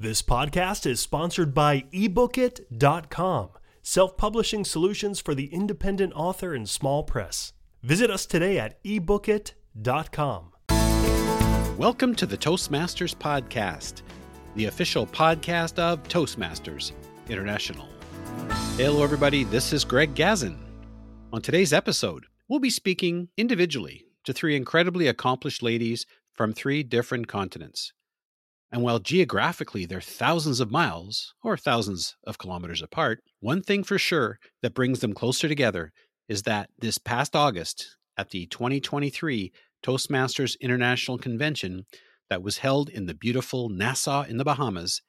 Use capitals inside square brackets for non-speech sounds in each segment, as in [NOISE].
This podcast is sponsored by ebookit.com, self publishing solutions for the independent author and small press. Visit us today at ebookit.com. Welcome to the Toastmasters Podcast, the official podcast of Toastmasters International. Hello, everybody. This is Greg Gazin. On today's episode, we'll be speaking individually to three incredibly accomplished ladies from three different continents. And while geographically they're thousands of miles or thousands of kilometers apart, one thing for sure that brings them closer together is that this past August at the 2023 Toastmasters International Convention that was held in the beautiful Nassau in the Bahamas,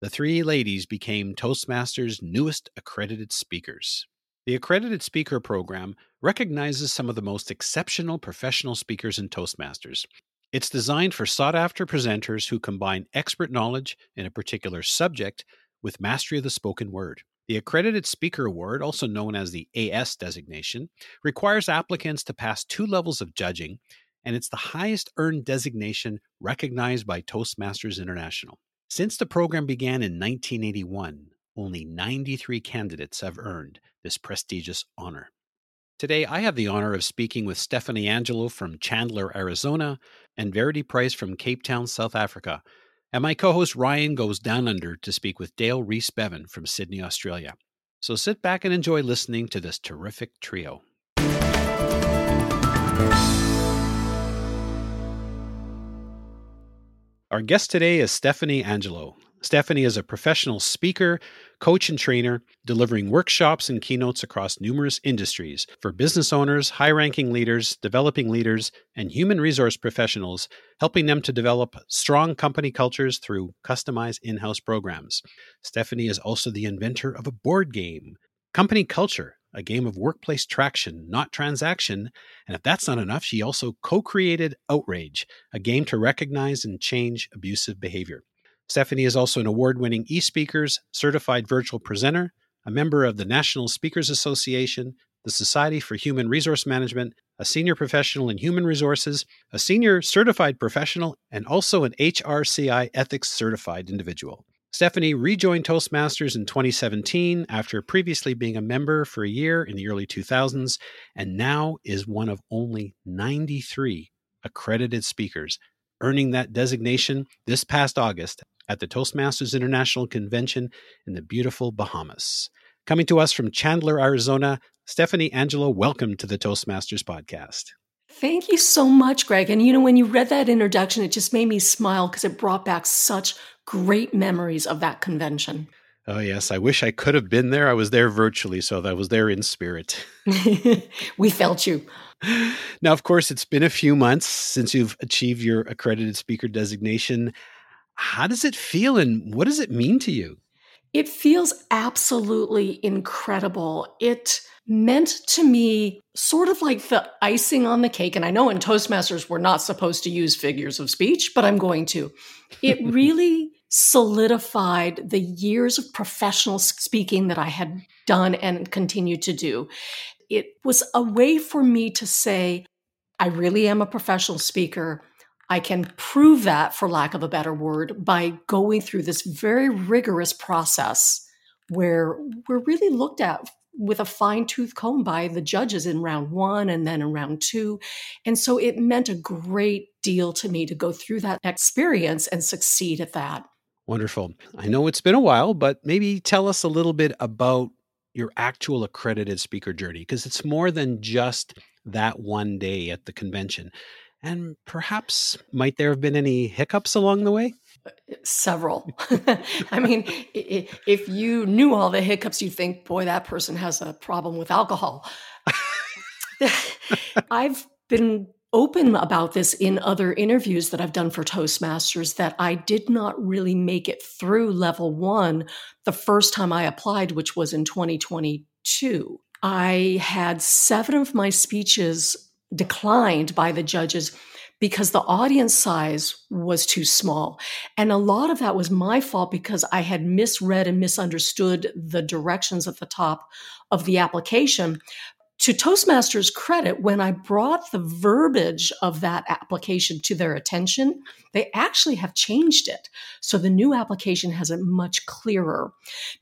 the three ladies became Toastmasters' newest accredited speakers. The Accredited Speaker Program recognizes some of the most exceptional professional speakers in Toastmasters, it's designed for sought after presenters who combine expert knowledge in a particular subject with mastery of the spoken word. The Accredited Speaker Award, also known as the AS designation, requires applicants to pass two levels of judging, and it's the highest earned designation recognized by Toastmasters International. Since the program began in 1981, only 93 candidates have earned this prestigious honor. Today, I have the honor of speaking with Stephanie Angelo from Chandler, Arizona, and Verity Price from Cape Town, South Africa. And my co host Ryan goes down under to speak with Dale Rees-Bevan from Sydney, Australia. So sit back and enjoy listening to this terrific trio. Our guest today is Stephanie Angelo. Stephanie is a professional speaker, coach, and trainer, delivering workshops and keynotes across numerous industries for business owners, high ranking leaders, developing leaders, and human resource professionals, helping them to develop strong company cultures through customized in house programs. Stephanie is also the inventor of a board game, Company Culture, a game of workplace traction, not transaction. And if that's not enough, she also co created Outrage, a game to recognize and change abusive behavior. Stephanie is also an award winning eSpeakers certified virtual presenter, a member of the National Speakers Association, the Society for Human Resource Management, a senior professional in human resources, a senior certified professional, and also an HRCI ethics certified individual. Stephanie rejoined Toastmasters in 2017 after previously being a member for a year in the early 2000s, and now is one of only 93 accredited speakers, earning that designation this past August at the Toastmasters International Convention in the beautiful Bahamas. Coming to us from Chandler, Arizona, Stephanie Angelo, welcome to the Toastmasters podcast. Thank you so much, Greg. And you know, when you read that introduction, it just made me smile because it brought back such great memories of that convention. Oh, yes. I wish I could have been there. I was there virtually, so I was there in spirit. [LAUGHS] we felt you. [LAUGHS] Now, of course, it's been a few months since you've achieved your accredited speaker designation. How does it feel and what does it mean to you? It feels absolutely incredible. It meant to me sort of like the icing on the cake. And I know in Toastmasters, we're not supposed to use figures of speech, but I'm going to. It [LAUGHS] really solidified the years of professional speaking that I had done and continued to do. It was a way for me to say, I really am a professional speaker. I can prove that, for lack of a better word, by going through this very rigorous process where we're really looked at with a fine tooth comb by the judges in round one and then in round two. And so it meant a great deal to me to go through that experience and succeed at that. Wonderful. I know it's been a while, but maybe tell us a little bit about your actual accredited speaker journey because it's more than just that one day at the convention. And perhaps might there have been any hiccups along the way? Uh, uh, several. [LAUGHS] I mean, if you knew all the hiccups, you'd think, boy, that person has a problem with alcohol. [LAUGHS] [LAUGHS] I've been open about this in other interviews that I've done for Toastmasters that I did not really make it through level one the first time I applied, which was in 2022. I had seven of my speeches declined by the judges because the audience size was too small. And a lot of that was my fault because I had misread and misunderstood the directions at the top of the application to Toastmasters' credit, when I brought the verbiage of that application to their attention, they actually have changed it. So the new application has it much clearer.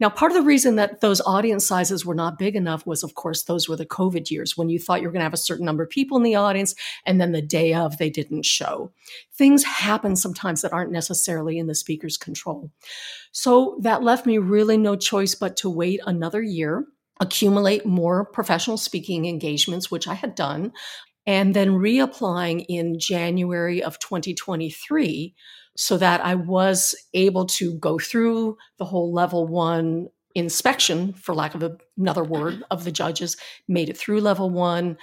Now, part of the reason that those audience sizes were not big enough was, of course, those were the COVID years when you thought you were going to have a certain number of people in the audience, and then the day of they didn't show. Things happen sometimes that aren't necessarily in the speaker's control. So that left me really no choice but to wait another year accumulate more professional speaking engagements, which I had done, and then reapplying in January of 2023 so that I was able to go through the whole level one inspection, for lack of another word, of the judges, made it through level one,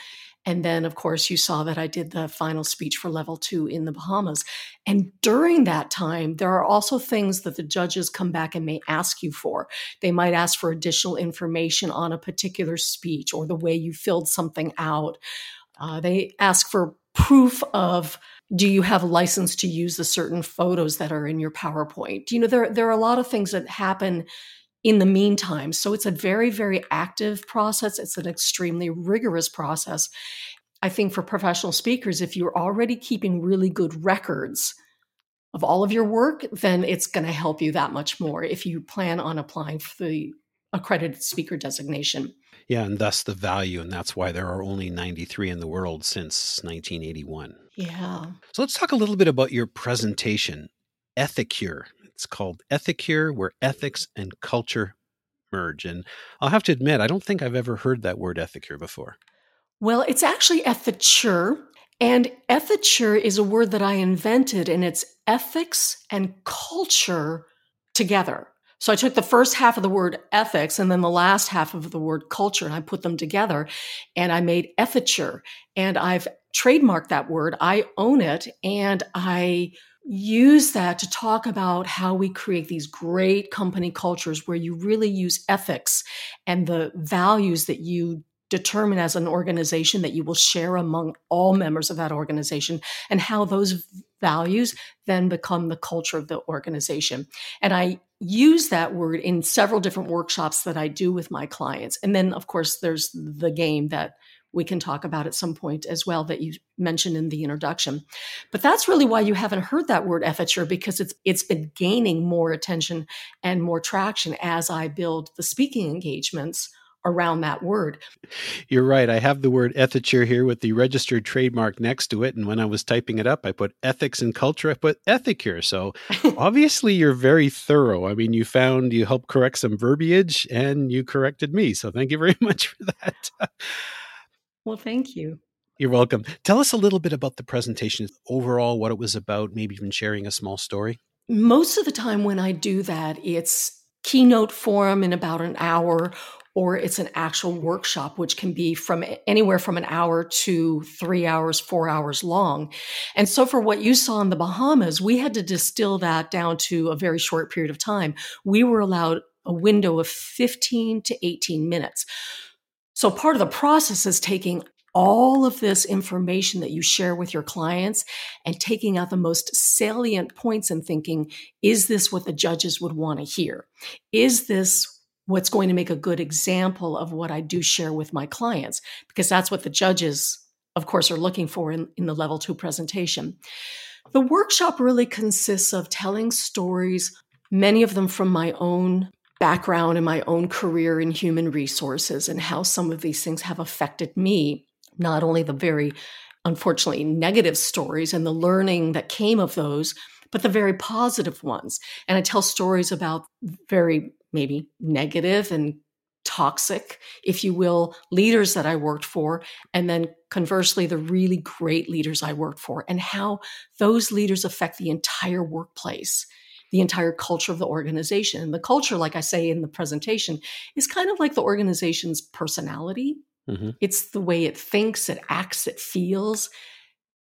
and then, of course, you saw that I did the final speech for level two in the Bahamas. And during that time, there are also things that the judges come back and may ask you for. They might ask for additional information on a particular speech or the way you filled something out. Uh, they ask for proof of do you have a license to use the certain photos that are in your PowerPoint? You know, there, there are a lot of things that happen in the meantime. So it's a very, very active process. It's an extremely rigorous process. I think for professional speakers, if you're already keeping really good records of all of your work, then it's going to help you that much more if you plan on applying for the accredited speaker designation. Yeah, and thus the value. And that's why there are only 93 in the world since 1981. Yeah. So let's talk a little bit about your presentation, Ethicure. It's called Ethicure, where ethics and culture merge. And I'll have to admit, I don't think I've ever heard that word Ethicure before. Well, it's actually ethiture. And ethiture is a word that I invented, and it's ethics and culture together. So I took the first half of the word ethics and then the last half of the word culture and I put them together and I made ethiture. And I've trademarked that word. I own it and I use that to talk about how we create these great company cultures where you really use ethics and the values that you determine as an organization that you will share among all members of that organization and how those values then become the culture of the organization. And I use that word in several different workshops that I do with my clients. And then, of course, there's the game that we can talk about at some point as well that you mentioned in the introduction. But that's really why you haven't heard that word ethiture because it's it's been gaining more attention and more traction as I build the speaking engagements around that word. You're right. I have the word ethiture here with the registered trademark next to it. And when I was typing it up, I put ethics and culture, I put ethicure. So [LAUGHS] obviously you're very thorough. I mean, you found you helped correct some verbiage and you corrected me. So thank you very [LAUGHS] much for that. Well, thank you. You're welcome. Tell us a little bit about the presentation overall, what it was about, maybe even sharing a small story. Most of the time when I do that, it's keynote forum in about an hour or it's an actual workshop, which can be from anywhere from an hour to three hours, four hours long. And so for what you saw in the Bahamas, we had to distill that down to a very short period of time. We were allowed a window of 15 to 18 minutes. So part of the process is taking all of this information that you share with your clients and taking out the most salient points and thinking, is this what the judges would want to hear? Is this what's going to make a good example of what I do share with my clients? Because that's what the judges, of course, are looking for in, in the level two presentation. The workshop really consists of telling stories, many of them from my own background and my own career in human resources and how some of these things have affected me, not only the very unfortunately negative stories and the learning that came of those, but the very positive ones. And I tell stories about very maybe negative and toxic, if you will, leaders that I worked for, and then conversely, the really great leaders I worked for, and how those leaders affect the entire workplace the entire culture of the organization. And the culture, like I say in the presentation, is kind of like the organization's personality. Mm-hmm. It's the way it thinks, it acts, it feels.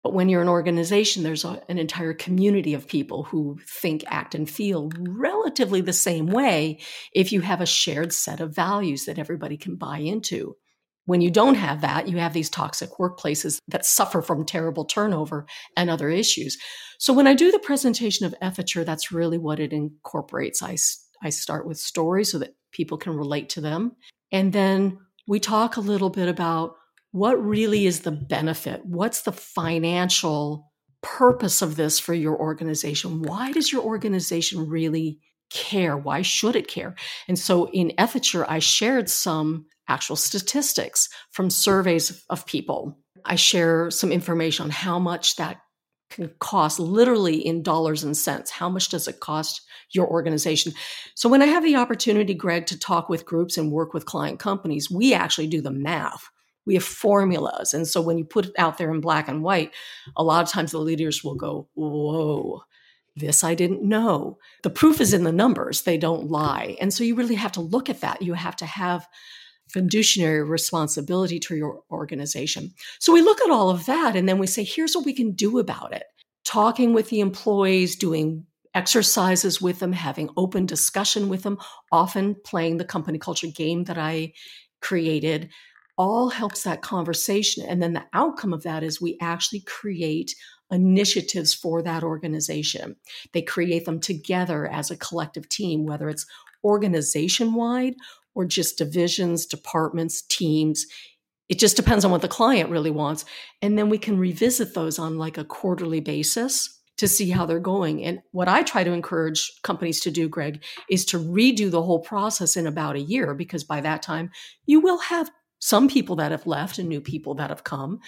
But when you're an organization, there's a, an entire community of people who think, act, and feel relatively the same way if you have a shared set of values that everybody can buy into. When you don't have that, you have these toxic workplaces that suffer from terrible turnover and other issues. So when I do the presentation of Ethiture, that's really what it incorporates. I, I start with stories so that people can relate to them. And then we talk a little bit about what really is the benefit? What's the financial purpose of this for your organization? Why does your organization really care? Why should it care? And so in Ethiture, I shared some actual statistics from surveys of people. I share some information on how much that can cost literally in dollars and cents. How much does it cost your organization? So when I have the opportunity, Greg, to talk with groups and work with client companies, we actually do the math. We have formulas. And so when you put it out there in black and white, a lot of times the leaders will go, Whoa, this I didn't know. The proof is in the numbers, they don't lie. And so you really have to look at that. You have to have fiduciary responsibility to your organization. So we look at all of that and then we say, here's what we can do about it. Talking with the employees, doing exercises with them, having open discussion with them, often playing the company culture game that I created, all helps that conversation. And then the outcome of that is we actually create initiatives for that organization. They create them together as a collective team, whether it's organization wide or just divisions, departments, teams. It just depends on what the client really wants. And then we can revisit those on like a quarterly basis to see how they're going. And what I try to encourage companies to do, Greg, is to redo the whole process in about a year, because by that time you will have some people that have left and new people that have come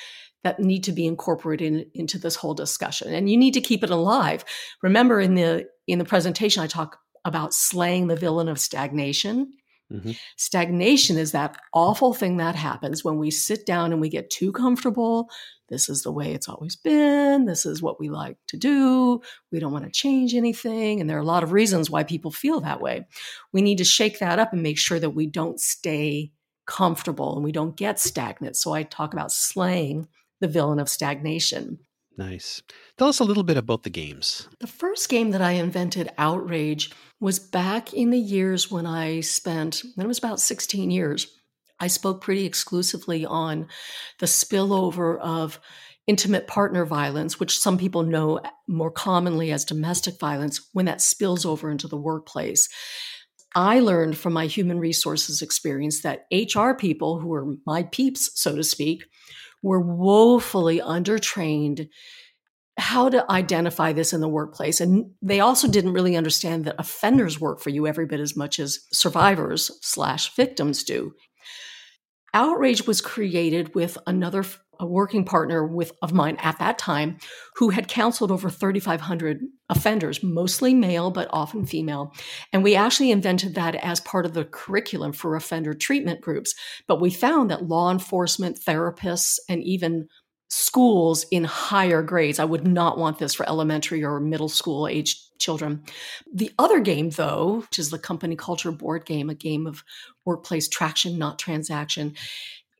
that need to be incorporated in, into this whole discussion. And you need to keep it alive. Remember in the in the presentation i talk about slaying the villain of stagnation. Mm-hmm. stagnation is that awful thing that happens when we sit down and we get too comfortable. This is the way it's always been. This is what we like to do. We don't want to change anything. And there are a lot of reasons why people feel that way. We need to shake that up and make sure that we don't stay comfortable and we don't get stagnant. So i talk about slaying the villain of stagnation. Nice. Tell us a little bit about the games. The first game that I invented, Outrage, was back in the years when I spent, it was about 16 years. I spoke pretty exclusively on the spillover of intimate partner violence, which some people know more commonly as domestic violence, when that spills over into the workplace. I learned from my human resources experience that HR people, who are my peeps, so to speak, were woefully undertrained how to identify this in the workplace. And they also didn't really understand that offenders work for you every bit as much as survivors slash victims do. Outrage was created with another a working partner with of mine at that time who had counseled over 3500 offenders mostly male but often female. And we actually invented that as part of the curriculum for offender treatment groups. But we found that law enforcement therapists and even schools in higher grades i would not want this for elementary or middle school age children. The other game though which is the company culture board game a game of workplace traction not transaction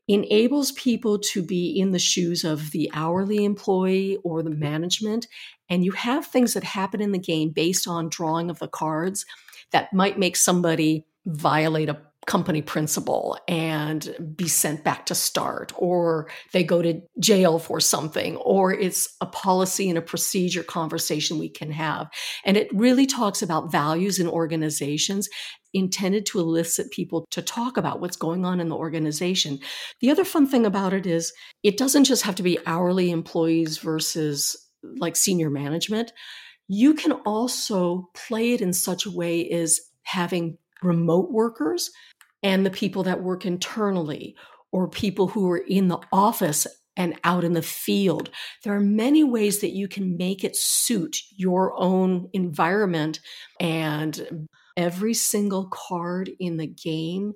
enables people to be in the shoes of the hourly employee or the management. And you have things that happen in the game based on drawing of the cards that might make somebody violate a company principle and be sent back to start, or they go to jail for something, or it's a policy and a procedure conversation we can have. And it really talks about values in organizations intended to elicit people to talk about what's going on in the organization. The other fun thing about it is it doesn't just have to be hourly employees versus like senior management. You can also play it in such a way as having remote workers and the people that work internally or people who are in the office and out in the field. There are many ways that you can make it suit your own environment and every single card in the game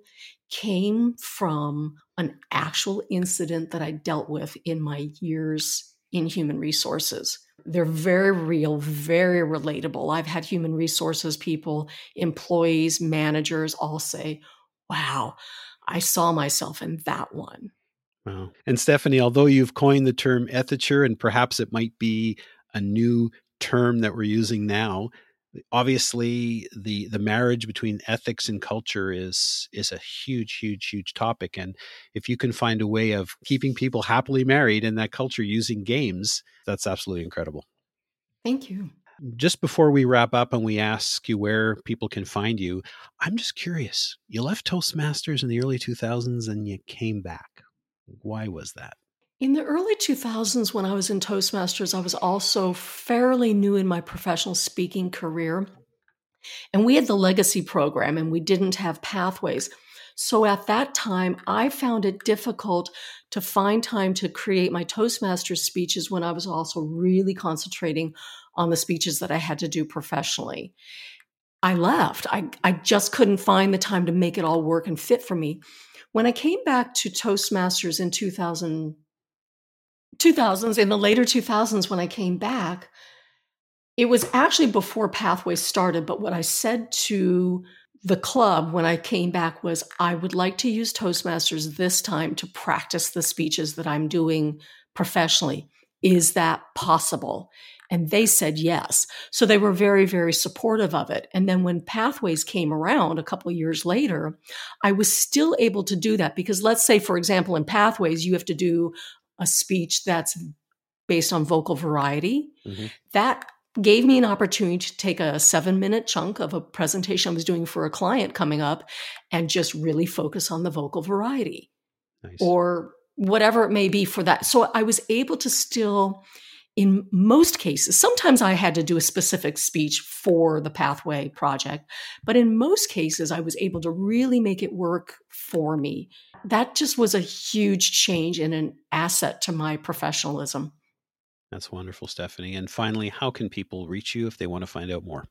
came from an actual incident that I dealt with in my years in human resources. They're very real, very relatable. I've had human resources people, employees, managers all say, wow, I saw myself in that one. Wow. And Stephanie, although you've coined the term ethiture, and perhaps it might be a new term that we're using now, obviously the the marriage between ethics and culture is is a huge huge huge topic and if you can find a way of keeping people happily married in that culture using games that's absolutely incredible thank you Just before we wrap up and we ask you where people can find you, I'm just curious. You left Toastmasters in the early 2000s and you came back. Why was that? In the early 2000s, when I was in Toastmasters, I was also fairly new in my professional speaking career. And we had the legacy program and we didn't have pathways. So at that time, I found it difficult to find time to create my Toastmasters speeches when I was also really concentrating on the speeches that I had to do professionally. I left. I, I just couldn't find the time to make it all work and fit for me. When I came back to Toastmasters in 2000, 2000s, in the later 2000s, when I came back, it was actually before Pathways started. But what I said to the club when I came back was I would like to use Toastmasters this time to practice the speeches that I'm doing professionally. Is that possible? And they said yes. So they were very, very supportive of it. And then when Pathways came around a couple years later, I was still able to do that because let's say, for example, in Pathways, you have to do a speech that's based on vocal variety. Mm-hmm. That gave me an opportunity to take a seven minute chunk of a presentation I was doing for a client coming up and just really focus on the vocal variety nice. or whatever it may be for that. So I was able to still, in most cases, sometimes I had to do a specific speech for the Pathway project, but in most cases, I was able to really make it work for me. That just was a huge change and an asset to my professionalism. That's wonderful, Stephanie. And finally, how can people reach you if they want to find out more?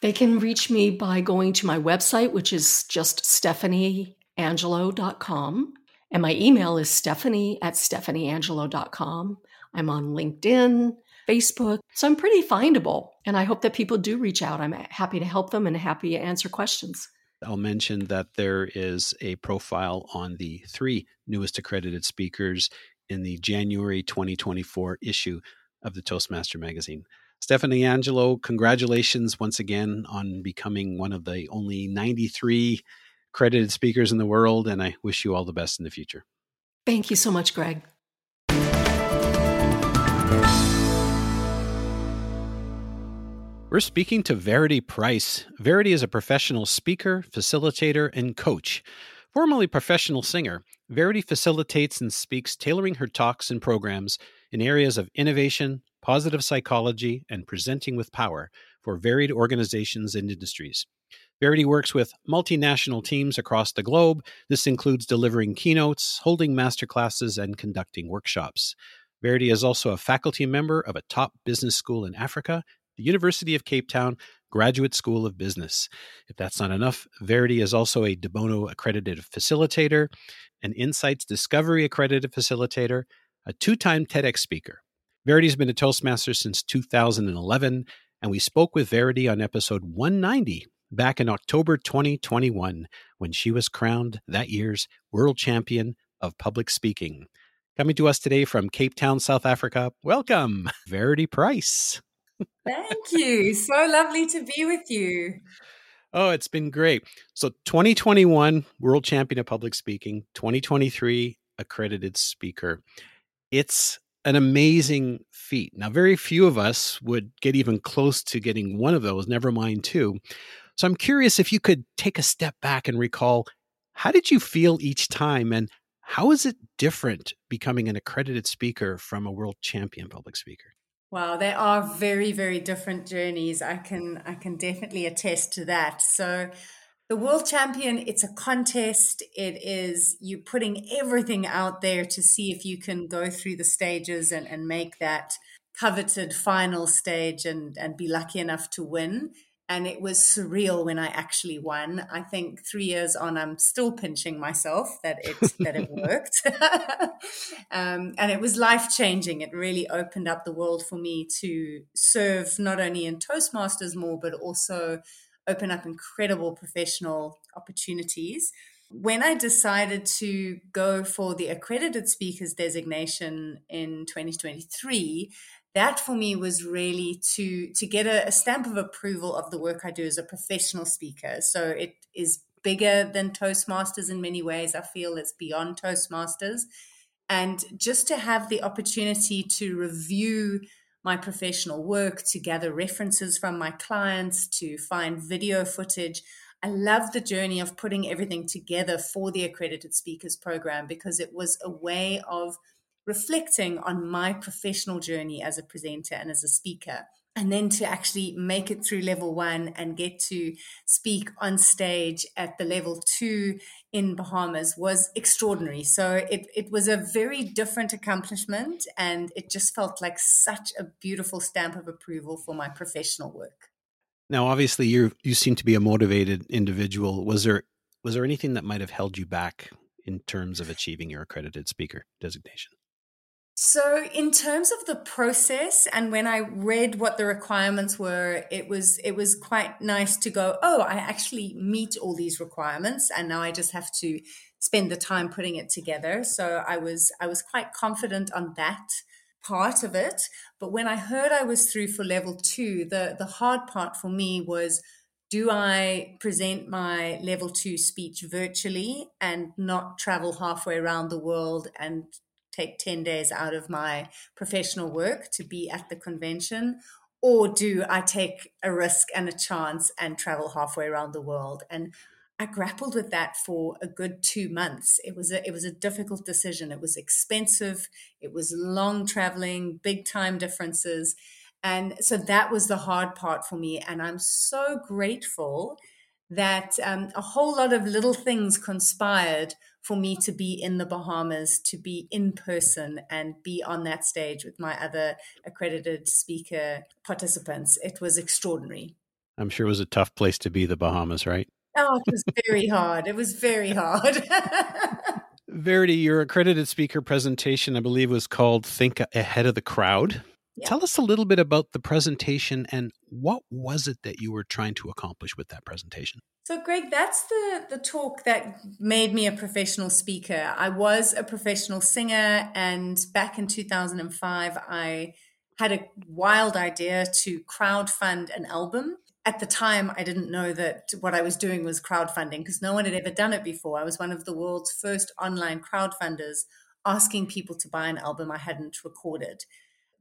They can reach me by going to my website, which is just stephanieangelo.com. And my email is stephanie at stephanieangelo.com. I'm on LinkedIn, Facebook. So I'm pretty findable. And I hope that people do reach out. I'm happy to help them and happy to answer questions. I'll mention that there is a profile on the three newest accredited speakers in the January 2024 issue of the Toastmaster magazine. Stephanie Angelo, congratulations once again on becoming one of the only 93 credited speakers in the world, and I wish you all the best in the future. Thank you so much, Greg. We're speaking to Verity Price. Verity is a professional speaker, facilitator, and coach. Formerly professional singer, Verity facilitates and speaks tailoring her talks and programs in areas of innovation, positive psychology, and presenting with power for varied organizations and industries. Verity works with multinational teams across the globe. This includes delivering keynotes, holding masterclasses, and conducting workshops. Verity is also a faculty member of a top business school in Africa, the University of Cape Town, Graduate School of Business. If that's not enough, Verity is also a De Bono accredited facilitator, an Insights Discovery accredited facilitator, a two time TEDx speaker. Verity's been a Toastmaster since 2011, and we spoke with Verity on episode 190 back in October 2021 when she was crowned that year's World Champion of Public Speaking. Coming to us today from Cape Town, South Africa, welcome, Verity Price. Thank you. So lovely to be with you. Oh, it's been great. So 2021 World Champion of Public Speaking, 2023 accredited speaker. It's an amazing feat. Now, very few of us would get even close to getting one of those, never mind two. So I'm curious if you could take a step back and recall how did you feel each time and how is it different becoming an accredited speaker from a world champion public speaker? Wow, they are very, very different journeys. I can I can definitely attest to that. So the world champion, it's a contest. It is you putting everything out there to see if you can go through the stages and, and make that coveted final stage and, and be lucky enough to win and it was surreal when I actually won. I think three years on, I'm still pinching myself that it that it [LAUGHS] worked, [LAUGHS] um, and it was life changing. It really opened up the world for me to serve not only in Toastmasters more, but also open up incredible professional opportunities. When I decided to go for the accredited speakers designation in 2023, that for me was really to to get a, a, stamp of approval of the work I do as a professional speaker. So it is bigger than Toastmasters in many ways. I feel it's beyond Toastmasters, and just to have the opportunity to review my professional work, to gather references from my clients, to find video footage. I love the journey of putting everything together for the Accredited Speakers Program because it was a way of reflecting on my professional journey as a presenter and as a speaker and then to actually make it through level one and get to speak on stage at the level two in Bahamas was extraordinary. So it, it was a very different accomplishment and it just felt like such a beautiful stamp of approval for my professional work. Now obviously you you seem to be a motivated individual. Was there was there anything that might have held you back in terms of achieving your accredited speaker designation? So, in terms of the process, and when I read what the requirements were, it was it was quite nice to go. Oh, I actually meet all these requirements, and now I just have to spend the time putting it together. So, I was I was quite confident on that part of it. But when I heard I was through for level two, the the hard part for me was do I present my level two speech virtually and not travel halfway around the world and take 10 days out of my professional work to be at the convention? Or do I take a risk and a chance and travel halfway around the world? And I grappled with that for a good two months. It was a, it was a difficult decision. It was expensive. It was long traveling, big time differences. And so that was the hard part for me. And I'm so grateful that um, a whole lot of little things conspired for me to be in the Bahamas, to be in person and be on that stage with my other accredited speaker participants. It was extraordinary. I'm sure it was a tough place to be, the Bahamas, right? Oh, it was very hard. It was very hard. [LAUGHS] Verity, your accredited speaker presentation, I believe, was called Think Ahead of the Crowd. Yeah. Tell us a little bit about the presentation and what was it that you were trying to accomplish with that presentation? So, Greg, that's the, the talk that made me a professional speaker. I was a professional singer, and back in 2005, I had a wild idea to crowdfund an album. At the time, I didn't know that what I was doing was crowdfunding because no one had ever done it before. I was one of the world's first online crowdfunders asking people to buy an album I hadn't recorded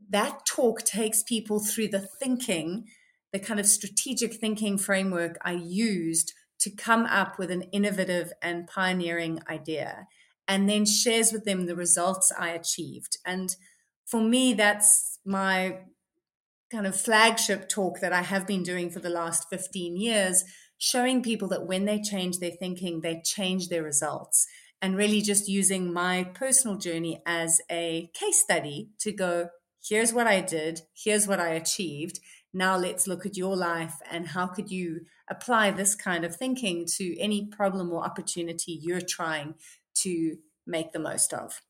that talk takes people through the thinking, the kind of strategic thinking framework I used to come up with an innovative and pioneering idea, and then shares with them the results I achieved. And for me, that's my kind of flagship talk that I have been doing for the last 15 years, showing people that when they change their thinking, they change their results. And really just using my personal journey as a case study to go, here's what I did, here's what I achieved. Now let's look at your life and how could you apply this kind of thinking to any problem or opportunity you're trying to make the most of.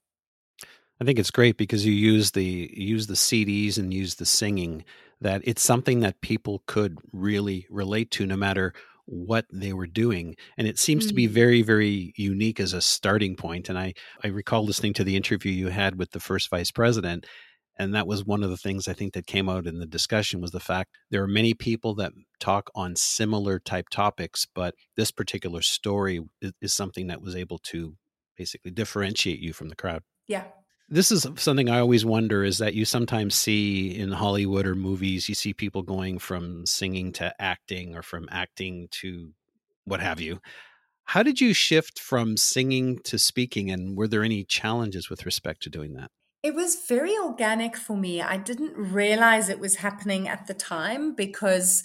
I think it's great because you use the use the CDs and use the singing that it's something that people could really relate to no matter what they were doing and it seems mm-hmm. to be mm. very very unique as a starting point and i i recall listening to the interview you had with the first vice president and that was one of the things i think that came out in the discussion was the fact there are many people that talk on similar type topics but this particular story is, is something that was able to basically differentiate you from the crowd yeah this is something I always wonder is that you sometimes see in Hollywood or movies, you see people going from singing to acting or from acting to what have you. How did you shift from singing to speaking? And were there any challenges with respect to doing that? It was very organic for me. I didn't realize it was happening at the time because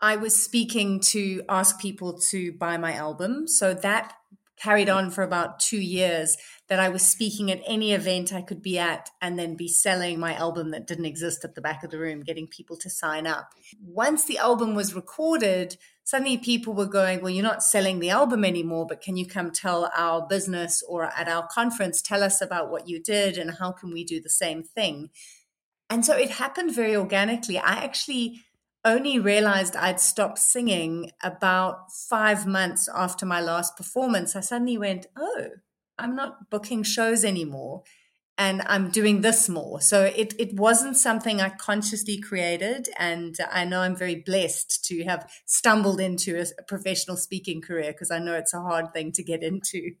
I was speaking to ask people to buy my album. So that carried on for about two years that I was speaking at any event I could be at and then be selling my album that didn't exist at the back of the room, getting people to sign up. Once the album was recorded, suddenly people were going, Well, you're not selling the album anymore, but can you come tell our business or at our conference, tell us about what you did and how can we do the same thing? And so it happened very organically. I actually only realized I'd stopped singing about five months after my last performance. I suddenly went, Oh, I'm not booking shows anymore and I'm doing this more. So it it wasn't something I consciously created, and I know I'm very blessed to have stumbled into a, a professional speaking career because I know it's a hard thing to get into.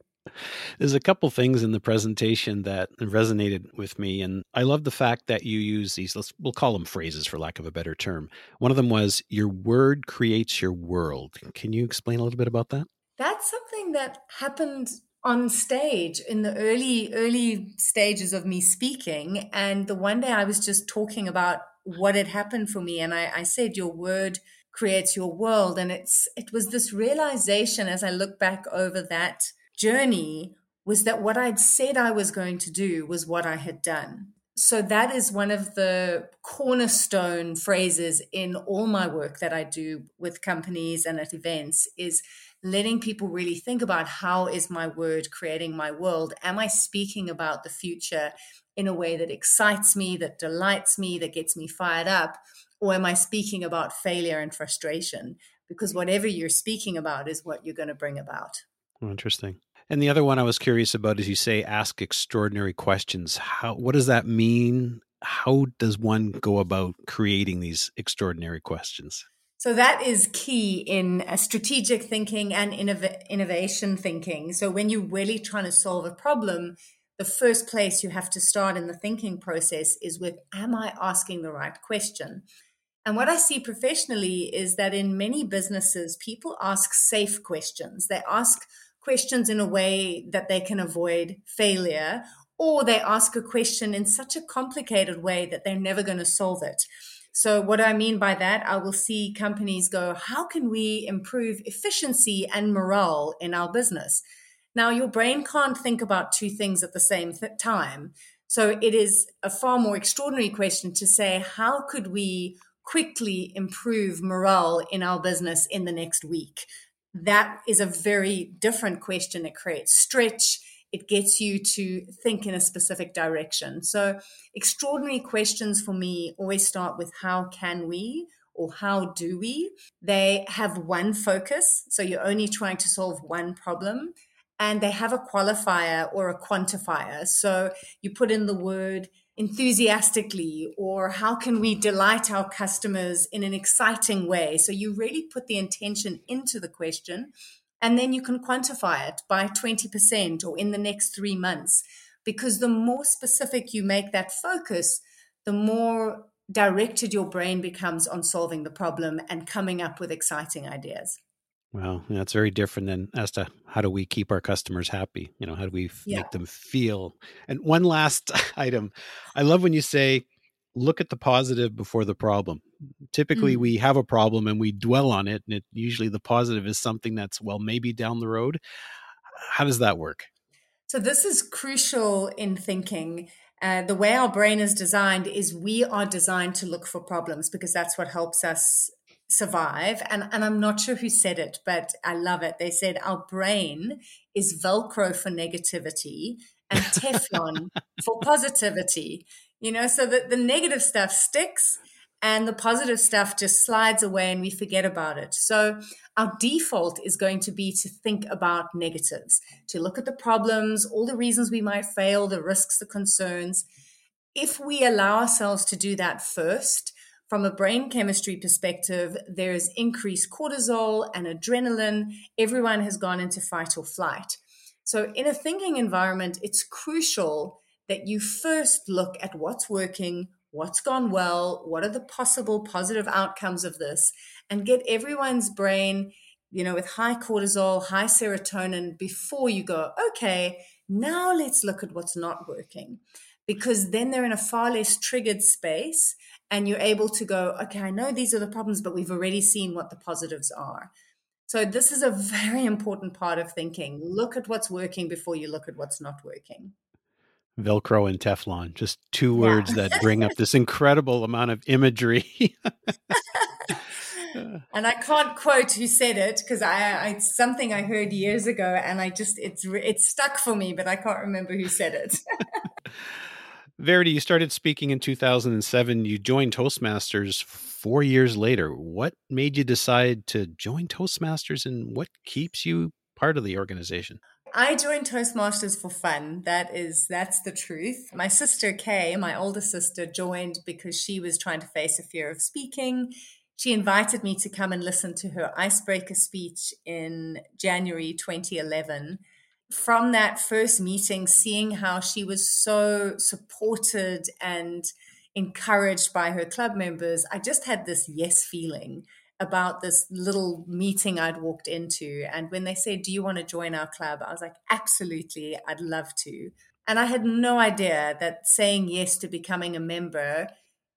There's a couple things in the presentation that resonated with me, and I love the fact that you use these. Let's we'll call them phrases, for lack of a better term. One of them was "Your word creates your world." Can you explain a little bit about that? That's something that happened on stage in the early early stages of me speaking, and the one day I was just talking about what had happened for me, and I, I said, "Your word." creates your world and it's it was this realization as i look back over that journey was that what I'd said I was going to do was what I had done. So that is one of the cornerstone phrases in all my work that I do with companies and at events is letting people really think about how is my word creating my world? Am I speaking about the future in a way that excites me, that delights me, that gets me fired up? Or am I speaking about failure and frustration? Because whatever you're speaking about is what you're going to bring about. Oh, interesting. And the other one I was curious about is you say ask extraordinary questions. How what does that mean? How does one go about creating these extraordinary questions? So that is key in uh, strategic thinking and innov- innovation thinking. So when you're really trying to solve a problem, the first place you have to start in the thinking process is with am I asking the right question? And what I see professionally is that in many businesses, people ask safe questions. They ask questions in a way that they can avoid failure, or they ask a question in such a complicated way that they're never going to solve it. So, what I mean by that, I will see companies go, How can we improve efficiency and morale in our business? Now, your brain can't think about two things at the same th- time. So, it is a far more extraordinary question to say, How could we quickly improve morale in our business in the next week? that is a very different question. It creates stretch. It gets you to think in a specific direction. So, extraordinary questions for me always start with how can we or how do we? They have one focus. So, you're only trying to solve one problem. And they have a qualifier or a quantifier. So, you put in the word enthusiastically or how can we delight our customers in an exciting way so you really put the intention into the question and then you can quantify it by 20% or in the next 3 months because the more specific you make that focus the more directed your brain becomes on solving the problem and coming up with exciting ideas well, that's very different than as to how do we keep our customers happy? You know, how do we f- Yeah. make them feel? And one last [LAUGHS] item, I love when you say, look at the positive before the problem. Typically, Mm. we have a problem and we dwell on it, and it usually the positive is something that's well, maybe down the road. How does that work? So, this is crucial in thinking. Uh, the way our brain is designed is we are designed to look for problems because that's what helps us survive. And, and I'm not sure who said it, but I love it. They said our brain is Velcro for negativity and [LAUGHS] Teflon for positivity. You know, so that the negative stuff sticks and the positive stuff just slides away and we forget about it. So our default is going to be to think about negatives, to look at the problems, all the reasons we might fail, the risks, the concerns. If we allow ourselves to do that first, from a brain chemistry perspective, there is increased cortisol and adrenaline. Everyone has gone into fight or flight. So, in a thinking environment, it's crucial that you first look at what's working, what's gone well, what are the possible positive outcomes of this, and get everyone's brain, you know, with high cortisol, high serotonin before you go, okay, now let's look at what's not working. Because then they're in a far less triggered space and you're able to go, okay, I know these are the problems, but we've already seen what the positives are. So, this is a [LAUGHS] very important part of thinking. Look at what's working before you look at what's not working. Velcro and Teflon, just two Yeah. words that bring up this incredible amount of imagery. [LAUGHS] Uh, [LAUGHS] and I can't quote who said it because I, I it's something I heard years ago, and I just it's it's stuck for me, but I can't remember who said it. [LAUGHS] Verity, you started speaking in 2007. You joined Toastmasters four years later. What made you decide to join Toastmasters and what keeps you part of the organization? I joined Toastmasters for fun. That is that's the truth. My sister Kay, my older sister, joined because she was trying to face a fear of speaking. She invited me to come and listen to her icebreaker speech in January 2011. from that first meeting, seeing how she was so supported and encouraged by her club members, I just had this yes feeling about this little meeting I'd walked into. And when they said, Do you want to join our club? I was like, Absolutely, I'd love to. And I had no idea that saying yes to becoming a member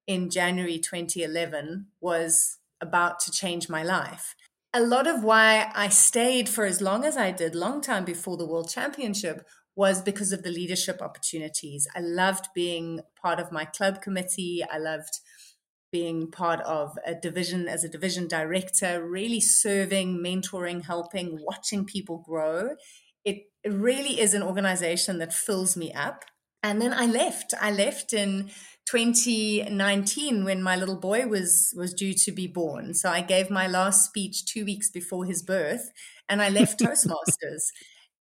in January 2011 was about to change my life. A lot of why I stayed for as long as I did, long time before the World Championship, was because of the leadership opportunities. I loved being part of my club committee. I loved being part of a division as a division director, really serving, mentoring, helping, watching people grow. It, really is an organization that fills me up. And then I left. I left in 2019 when my little boy was was due to be born. So I gave my last speech 2 weeks before his birth and I left [LAUGHS] Toastmasters.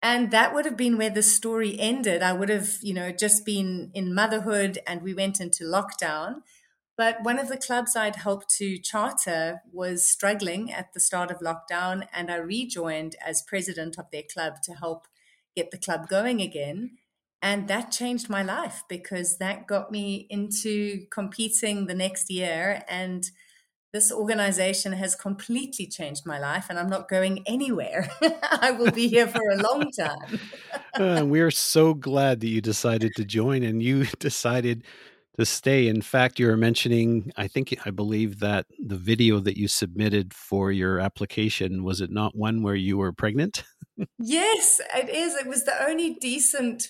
And that would have been where the story ended. I would have, you know, just been in motherhood and we went into lockdown. But one of the clubs I'd helped to charter was struggling at the start of lockdown, and I rejoined as president of their club to help get the club going again. And that changed my life because that got me into competing the next year. And this organization has completely changed my life, and I'm not going anywhere. [LAUGHS] I will be here for a long [LAUGHS] time. uh, we're so glad that you decided to join and you [LAUGHS] decided to stay. In fact, you were mentioning, I think, I believe that the video that you submitted for your application was it not one where you were pregnant? yes, it is. It was the only decent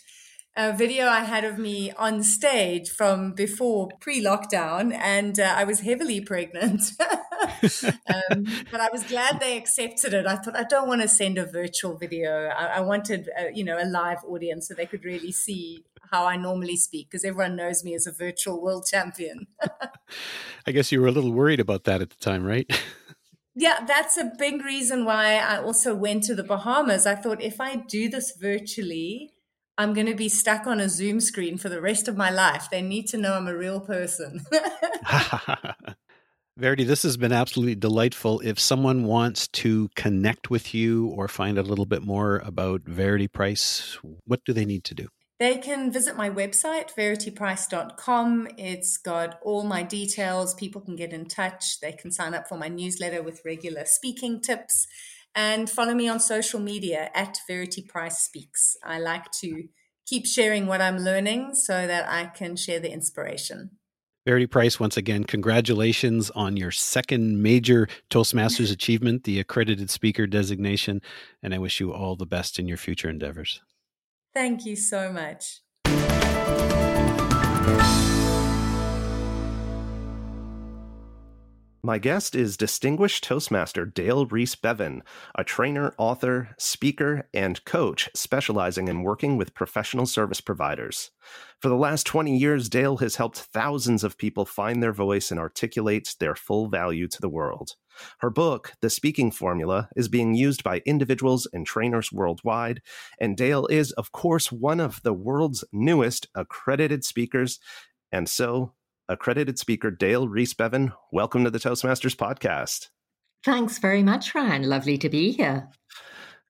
a video I had of me on stage from before pre lockdown, and uh, I was heavily pregnant. [LAUGHS] um, but I was glad they accepted it. I thought, I don't want to send a virtual video. I, I wanted, a, you know, a live audience so they could really see how I normally speak because everyone knows me as a virtual world champion. [LAUGHS] I guess you were a little worried about that at the time, right? yeah, that's a big reason why I also went to the Bahamas. I thought if I do this virtually, I'm going to be stuck on a Zoom screen for the rest of my life. They need to know I'm a real person. [LAUGHS] Verity, this has been absolutely delightful. If someone wants to connect with you or find a little bit more about Verity Price, what do they need to do? They can visit my website, verityprice.com. It's got all my details. People can get in touch. They can sign up for my newsletter with regular speaking tips and follow me on social media at Verity Price Speaks. I like to keep sharing what I'm learning so that I can share the inspiration. Verity Price, once again, congratulations on your second major Toastmasters [LAUGHS] achievement, the accredited speaker designation, and I wish you all the best in your future endeavors. Thank you so much. My guest is distinguished Toastmaster Dale Rees-Bevan, a trainer, author, speaker, and coach specializing in working with professional service providers. For the last 20 years, Dale has helped thousands of people find their voice and articulate their full value to the world. Her book, The Speaking Formula, is being used by individuals and trainers worldwide, and Dale is, of course, one of the world's newest accredited speakers. And so accredited speaker Dale Rees-Bevan. Welcome to the Toastmasters podcast. Thanks very much, Ryan. Lovely to be here.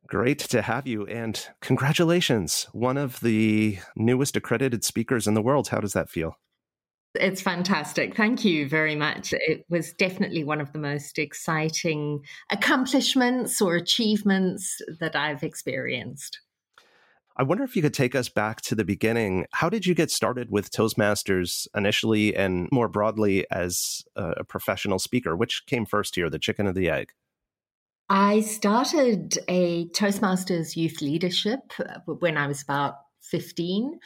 Great to have you and congratulations. One of the newest accredited speakers in the world. How does that feel? It's fantastic. Thank you very much. It was definitely one of the most exciting accomplishments or achievements that I've experienced. I wonder if you could take us back to the beginning. How did you get started with Toastmasters initially and more broadly as a professional speaker? Which came first here, the chicken or the egg? I started a Toastmasters youth leadership uh, when I was about 15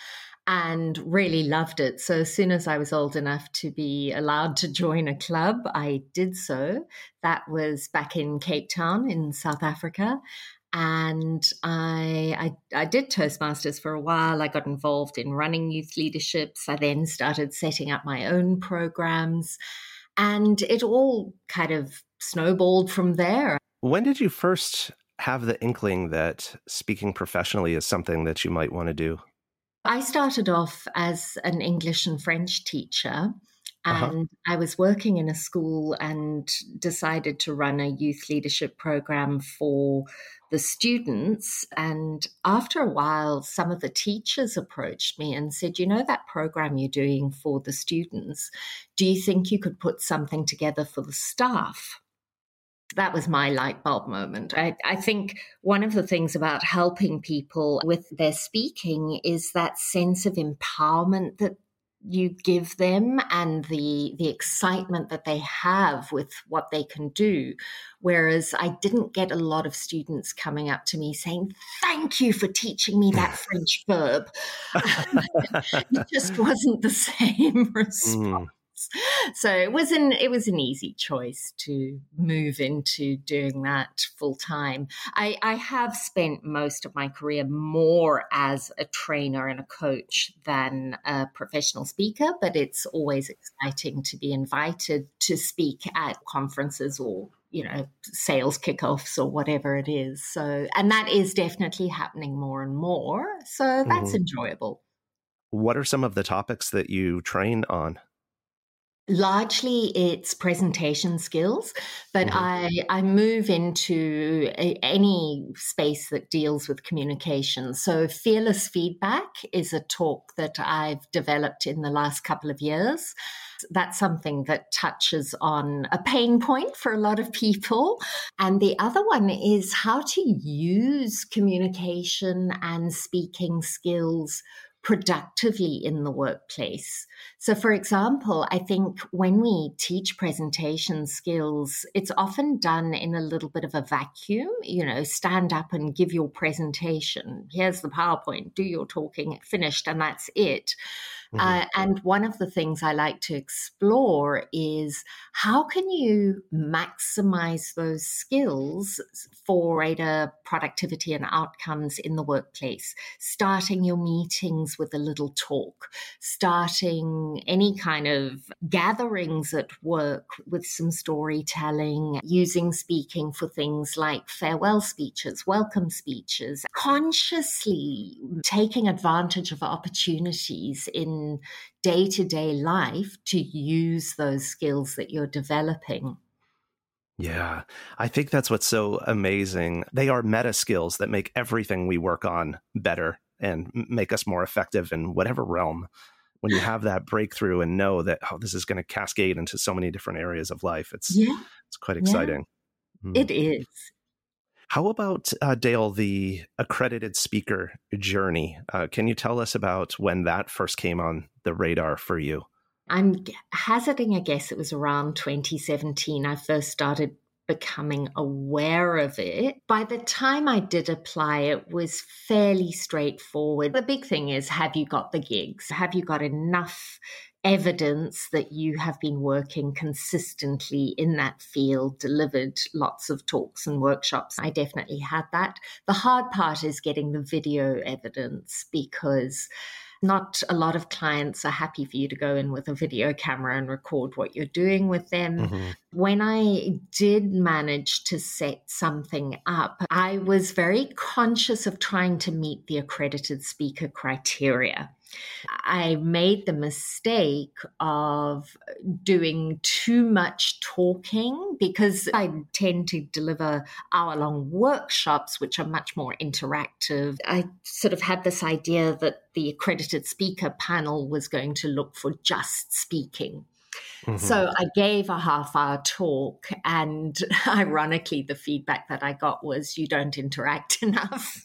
and really loved it. So, as soon as I was old enough to be allowed to join a club, I did so. That was back in Cape Town in South Africa and I, I, I did Toastmasters for a while. I got involved in running youth leaderships. I then started setting up my own programs, and it all kind of snowballed from there. When did you first have the inkling that speaking professionally is something that you might want to do? I started off as an English and French teacher Uh-huh. And. I was working in a school and decided to run a youth leadership program for the students. And after a while, some of the teachers approached me and said, You know, that program you're doing for the students, do you think you could put something together for the staff? that was my light bulb moment. I, I, think one of the things about helping people with their speaking is that sense of empowerment that you give them and the the excitement that they have with what they can do. Whereas i didn't get a lot of students coming up to me saying thank you for teaching me that french verb. [LAUGHS] It just wasn't the [LAUGHS] same response. mm [LAUGHS] so it was an it was an easy choice to move into doing that full time. I, I have spent most of my career more as a trainer and a coach than a professional speaker, but it's always exciting to be invited to speak at conferences or you know sales kickoffs or whatever it is so and that is definitely happening more and more so that's mm-hmm. enjoyable what are some of the topics that you train on Largely, it's presentation skills, but mm-hmm. I I move into a, any space that deals with communication. So, fearless feedback is a talk that I've developed in the last couple of years. That's something that touches on a pain point for a lot of people. And the other one is how to use communication and speaking skills productively in the workplace. So, for example, I think when we teach presentation skills, it's often done in a little bit of a vacuum. You know, stand up and give your presentation. Here's the PowerPoint, do your talking, finished, and that's it. Mm-hmm. Uh, and one of the things I like to explore is how can you maximize those skills for greater productivity and outcomes in the workplace? Starting your meetings with a little talk, starting any kind of gatherings at work with some storytelling, using speaking for things like farewell speeches, welcome speeches, consciously taking advantage of opportunities in day to day life to use those skills that you're developing. Yeah, I think that's what's so amazing. They are meta skills that make everything we work on better and make us more effective in whatever realm. When you have that breakthrough and know that oh, this is going to cascade into so many different areas of life, it's yeah. it's quite exciting. Yeah. Mm. It is. How about uh, Dale, the accredited speaker journey? Uh, can you tell us about when that first came on the radar for you? I'm hazarding a guess it was around 2017. I first started becoming aware of it. By the time I did apply, it was fairly straightforward. The big thing is have you got the gigs? Have you got enough evidence that you have been working consistently in that field, delivered lots of talks and workshops. I definitely had that. The hard part is getting the video evidence because not a lot of clients are happy for you to go in with a video camera and record what you're doing with them. Mm-hmm. When I did manage to set something up, I was very conscious of trying to meet the accredited speaker criteria. I made the mistake of doing too much talking because I tend to deliver hour long workshops, which are much more interactive. I sort of had this idea that the accredited speaker panel was going to look for just speaking. Mm-hmm. So I gave a half hour talk, and [LAUGHS] ironically, the feedback that I got was, You don't interact [LAUGHS] enough.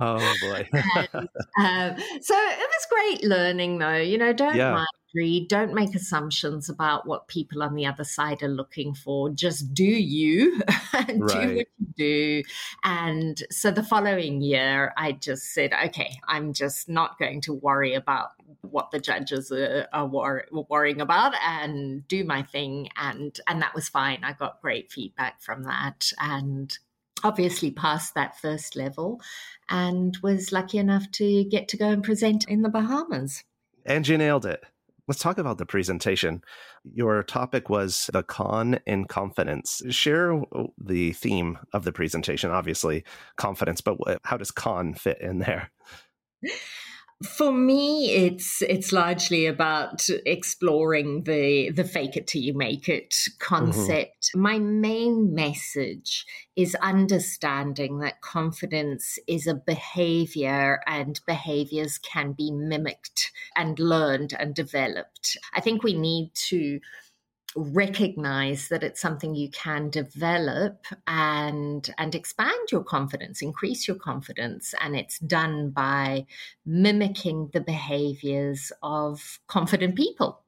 Oh [LAUGHS] boy. and, [LAUGHS] um, so it was great learning though. You know, don't yeah. mind read, don't make assumptions about what people on the other side are looking for. Just do you, [LAUGHS] right. do what you do. And so the following year, I just said, okay, I'm just not going to worry about what the judges are, are wor- worrying about and do my thing. And and that was fine. I got great feedback from that. And obviously passed that first level and was lucky enough to get to go and present in the Bahamas. And you nailed it. Let's talk about the presentation. Your topic was the con in confidence. Share the theme of the presentation, obviously, confidence, but how does con fit in there? [LAUGHS] For me, it's it's largely about exploring the the fake it till you make it Mm-hmm. concept. My main message is understanding that confidence is a behavior and behaviors can be mimicked and learned and developed. I think we need to recognize that it's something you can develop and and expand your confidence increase your confidence and it's done by mimicking the behaviors of confident people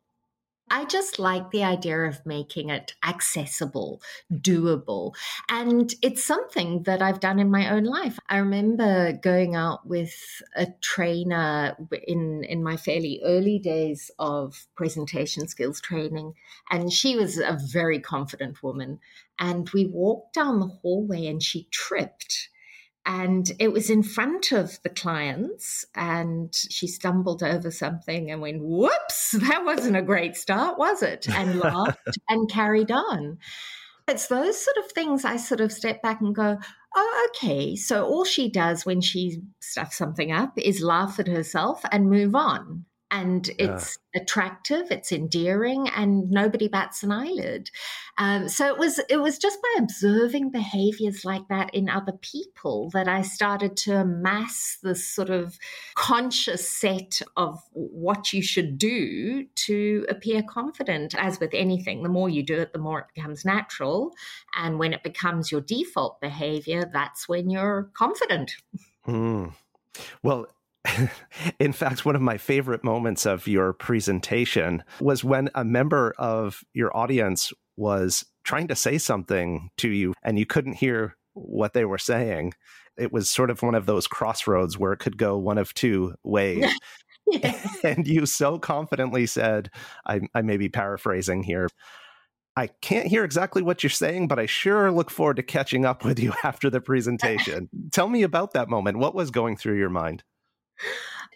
I just like the idea of making it accessible, doable. And it's something that I've done in my own life. I remember going out with a trainer in, in my fairly early days of presentation skills training. And she was a very confident woman. And we walked down the hallway and she tripped and it was in front of the clients and she stumbled over something and went whoops [LAUGHS] that wasn't a great start was it? and [LAUGHS] laughed and carried on. It's those sort of things i sort of step back and go oh okay so all she does when she stuffs something up is laugh at herself and move on and it's yeah. attractive it's endearing and nobody bats an eyelid um, so it was it was just by observing behaviors like that in other people that i started to amass this sort of conscious set of what you should do to appear confident as with anything the more you do it the more it becomes natural and when it becomes your default behavior that's when you're confident mm. well [LAUGHS] in fact, one of my favorite moments of your presentation was when a member of your audience was trying to say something to you and you couldn't hear what they were saying. It was sort of one of those crossroads where it could go one of two ways. [LAUGHS] And you so confidently said, I, I may be paraphrasing here. I can't hear exactly what you're saying, but I sure look forward to catching up with you [LAUGHS] after the presentation. Tell me about that moment. What was going through your mind?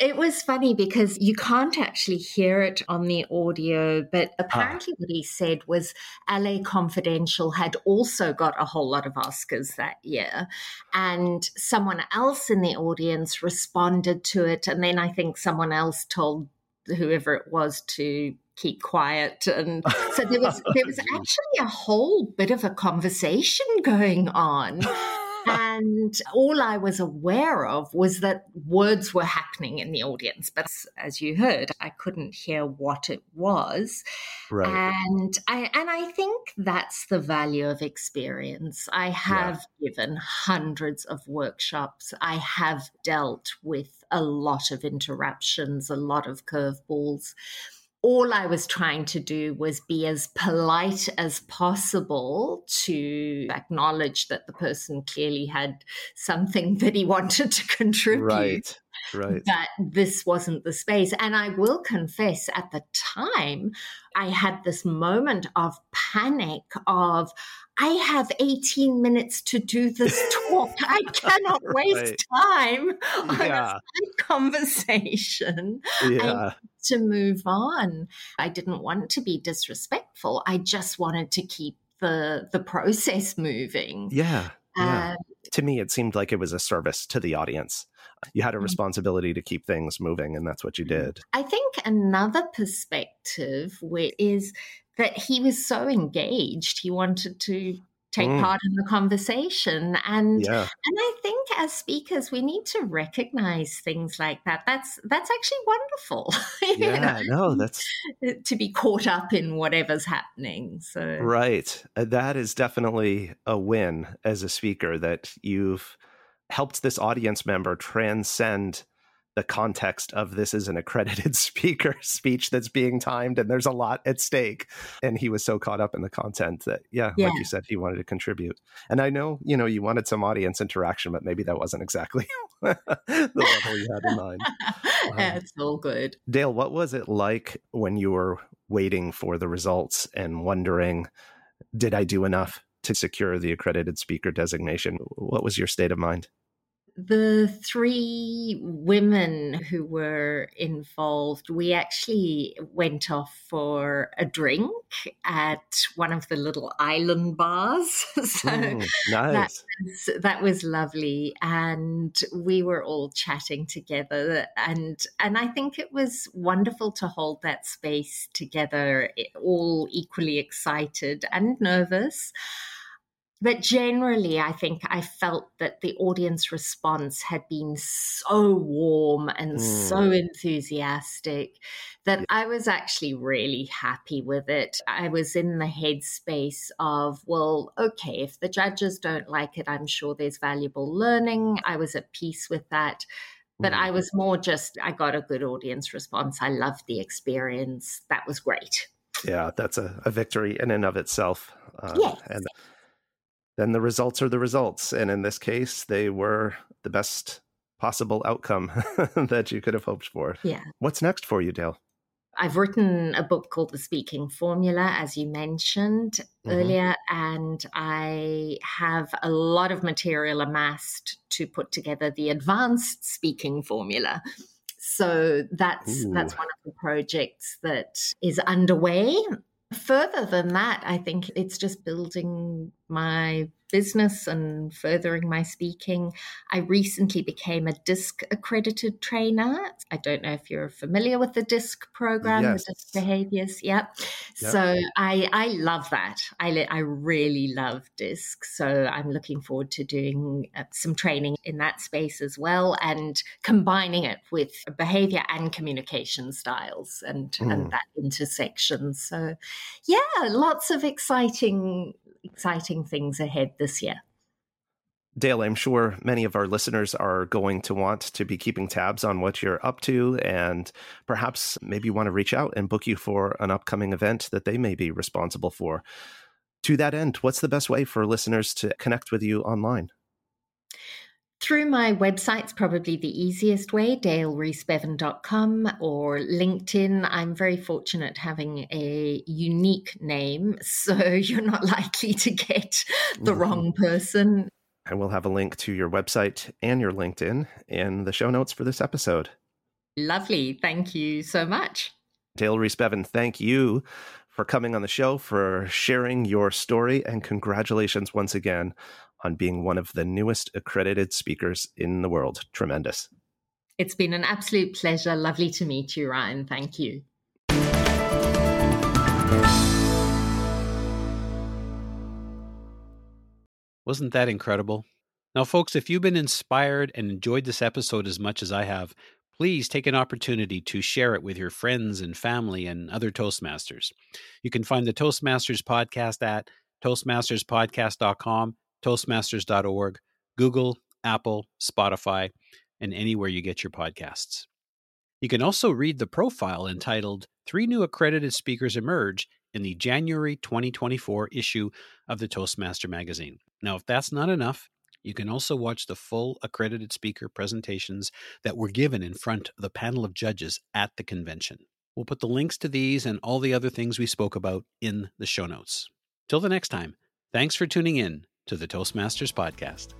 It was funny because you can't actually hear it on the audio, but apparently, ah. what he said was LA Confidential had also got a whole lot of Oscars that year. And someone else in the audience responded to it. And then I think someone else told whoever it was to keep quiet and so there was there was [LAUGHS] actually a whole bit of a conversation going on and all I was aware of was that words were happening in the audience. But as you heard, I couldn't hear what it was. Right. And I and I think that's the value of experience. I have yeah. given hundreds of workshops. I have dealt with a lot of interruptions, a lot of curveballs all I was trying to do was be as polite as possible to acknowledge that the person clearly had something that he [LAUGHS] wanted to contribute. Right. Right. But this wasn't the space. And I will confess at the time, I had this moment of panic of, I have 18 minutes to do this [LAUGHS] talk. I cannot [LAUGHS] waste right. time [LAUGHS] on yeah. a conversation. Yeah. to move on. I didn't want to be disrespectful. I just wanted to keep the the process moving. Yeah. Yeah. Um, to me, it seemed like it was a service to the audience. You had a mm. responsibility to keep things moving, and that's what you did. I think another perspective is that he was so engaged. He wanted to take mm. part in the conversation and yeah. and i think as speakers we need to recognize things like that that's that's actually wonderful [LAUGHS] yeah know, no [LAUGHS] that's to be caught up in whatever's happening so right uh, that is definitely a win as a speaker that you've helped this audience member transcend the context of this is an accredited [LAUGHS] speaker speech that's being timed and there's a lot at stake. And he was so caught up in the content that yeah, yeah, like you said he wanted to contribute. And i know you know you wanted some audience interaction but maybe that wasn't exactly [LAUGHS] the level you had in mind. [LAUGHS] That's um, all good. Dale what was it like when you were waiting for the results and wondering did i do enough to secure the accredited speaker designation? What was your state of mind the three women who were involved, we actually went off for a drink at one of the little island bars. [LAUGHS] so Mm, nice. that was, that was lovely, and we were all chatting together, and and I think it was wonderful to hold that space together, eh, all equally excited and nervous but generally, I think I felt that the audience response had been so warm and Mm. so enthusiastic that I was actually really happy with it. I was in the headspace of, well, okay, if the judges don't like it, I'm sure there's valuable learning. I was at peace with that. But Mm. I was more just, I got a good audience response. I loved the experience. That was great. Yeah, that's a, a victory in and of itself. Uh, Yes. And then the results are the results. And in this case, they were the best possible outcome [LAUGHS] that you could have hoped for. Yeah. What's next for you, Dale? I've written a book called The Speaking Formula, as you mentioned Mhm. earlier, and I have a lot of material amassed to put together the advanced speaking formula. So that's that's one of the projects that is underway. Further than that, I think it's just building my business and furthering my speaking. I recently became a DISC accredited trainer. I don't know if you're familiar with the DISC program, Yes. the DISC behaviors. Yep. Yep. So I I love that. I I really love DISC. So I'm looking forward to doing uh, some training in that space as well and combining it with behavior and communication styles and Mm. and that intersection. So yeah, lots of exciting exciting things ahead this year. Dale, I'm sure many of our listeners are going to want to be keeping tabs on what you're up to and perhaps maybe want to reach out and book you for an upcoming event that they may be responsible for. To that end, what's the best way for listeners to connect with you online? Through my website's probably the easiest way, dalereesebevan.com or LinkedIn. I'm very fortunate having a unique name, [LAUGHS] so you're not likely to get the Mhm. wrong person. And we'll have a link to your website and your LinkedIn in the show notes for this episode. Lovely. Thank you so much. Dale Rees-Bevan, thank you for coming on the show, for sharing your story, and congratulations once again on being one of the newest accredited speakers in the world. Tremendous. It's been an absolute pleasure. Lovely to meet you, Ryan. Thank you. Wasn't that incredible? Now, folks, if you've been inspired and enjoyed this episode as much as I have, please take an opportunity to share it with your friends and family and other Toastmasters. You can find the Toastmasters podcast at toastmasterspodcast.com, toastmasters.org, Google, Apple, Spotify, and anywhere you get your podcasts. You can also read the profile entitled Three New Accredited Speakers Emerge in the January 2024 issue of the Toastmaster magazine. Now, if that's not enough, you can also watch the full accredited speaker presentations that were given in front of the panel of judges at the convention. We'll put the links to these and all the other things we spoke about in the show notes. Till the next time, thanks for tuning in to the Toastmasters Podcast.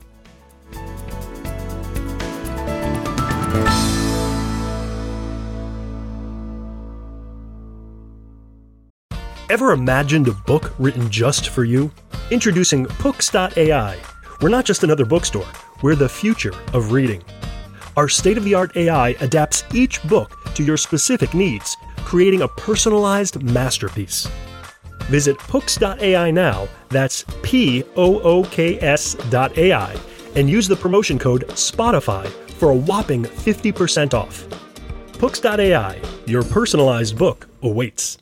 Ever imagined a book written just for you? Introducing Books.ai. We're not just another bookstore, we're the future of reading. Our state of the art AI adapts each book to your specific needs, creating a personalized masterpiece. Visit Books.ai now, that's P O O K S.ai, and use the promotion code SPOTIFY for a whopping 50% off. Books.ai, your personalized book awaits.